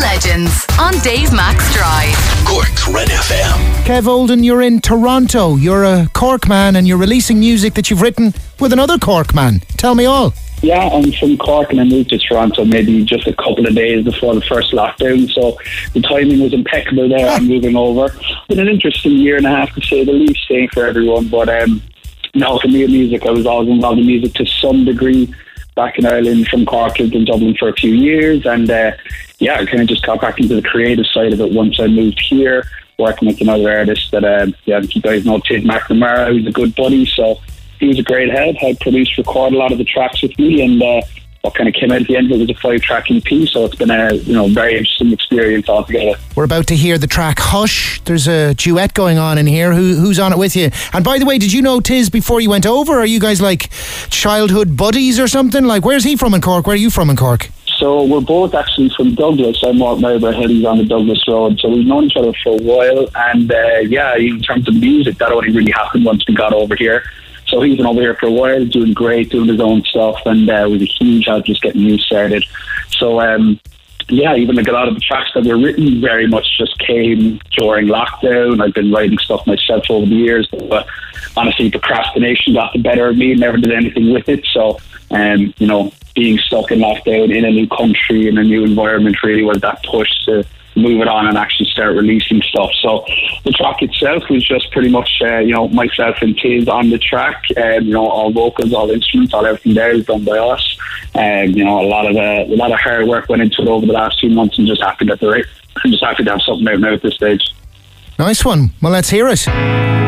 Legends on Dave Max Drive. Cork's Red FM. Kev Olden, you're in Toronto. You're a Cork man and you're releasing music that you've written with another Cork man. Tell me all. Yeah, I'm from Cork and I moved to Toronto maybe just a couple of days before the first lockdown, so the timing was impeccable there. I'm moving over. Been an interesting year and a half to say the least, staying for everyone. But um, no, for me, music, I was always involved in music to some degree back in Ireland from Cork, lived in Dublin for a few years, and uh, yeah, I kind of just got back into the creative side of it once I moved here, working with another artist that, uh, yeah, you guys know Tiz McNamara, who's a good buddy, so he was a great head, helped produce, record a lot of the tracks with me, and uh, what kind of came out at the end of it was a five track EP, so it's been a you know very interesting experience altogether. We're about to hear the track Hush. There's a duet going on in here. Who, who's on it with you? And by the way, did you know Tiz before you went over? Are you guys like childhood buddies or something? Like, where's he from in Cork? Where are you from in Cork? So we're both actually from Douglas. I'm Mark Maryborough Hill, he's on the Douglas Road. So we've known each other for a while. And uh, yeah, in terms of music, that only really happened once we got over here. So he's been over here for a while, doing great, doing his own stuff, and uh, was a huge help just getting you started. So um, yeah, even like a lot of the tracks that were written very much just came during lockdown. I've been writing stuff myself over the years, but honestly, procrastination got the better of me. Never did anything with it. So, um, you know, being stuck in lockdown in a new country in a new environment really was that push to move it on and actually start releasing stuff. So the track itself was just pretty much, uh, you know, myself and Tiz on the track. Um, you know, all vocals, all instruments, all everything there is done by us. Um, you know, a lot of uh, a lot of hard work went into it over the last few months, and just happy that the I'm just happy to have something out now at this stage. Nice one. Well, let's hear it.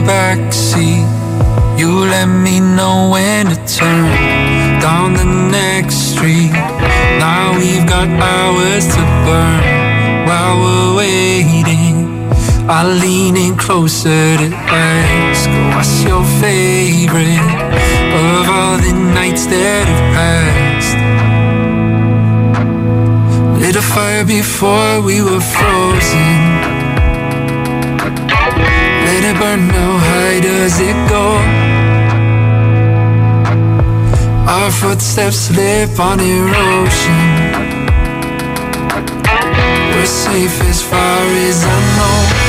From the back seat, you let me know when to turn down the next street. Now we've got hours to burn while we're waiting. I lean in closer to ask, what's your favorite of all the nights that have passed? Lit a fire before we were frozen. It burn, how does it go? Our footsteps slip on erosion. We're safe as far as I know.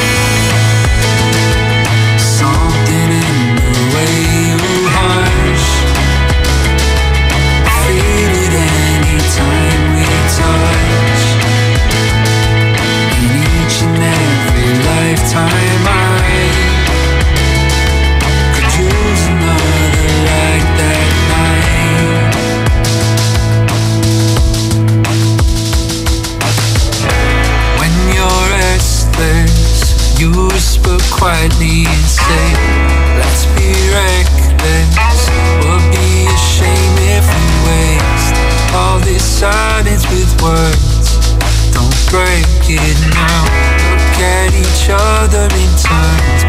Whisper quietly and say, Let's be reckless. Would be a shame if we waste all this silence with words. Don't break it now. Look at each other in turns,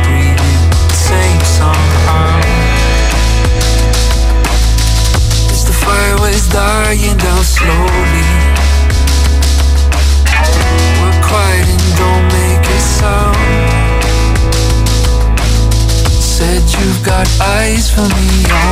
for me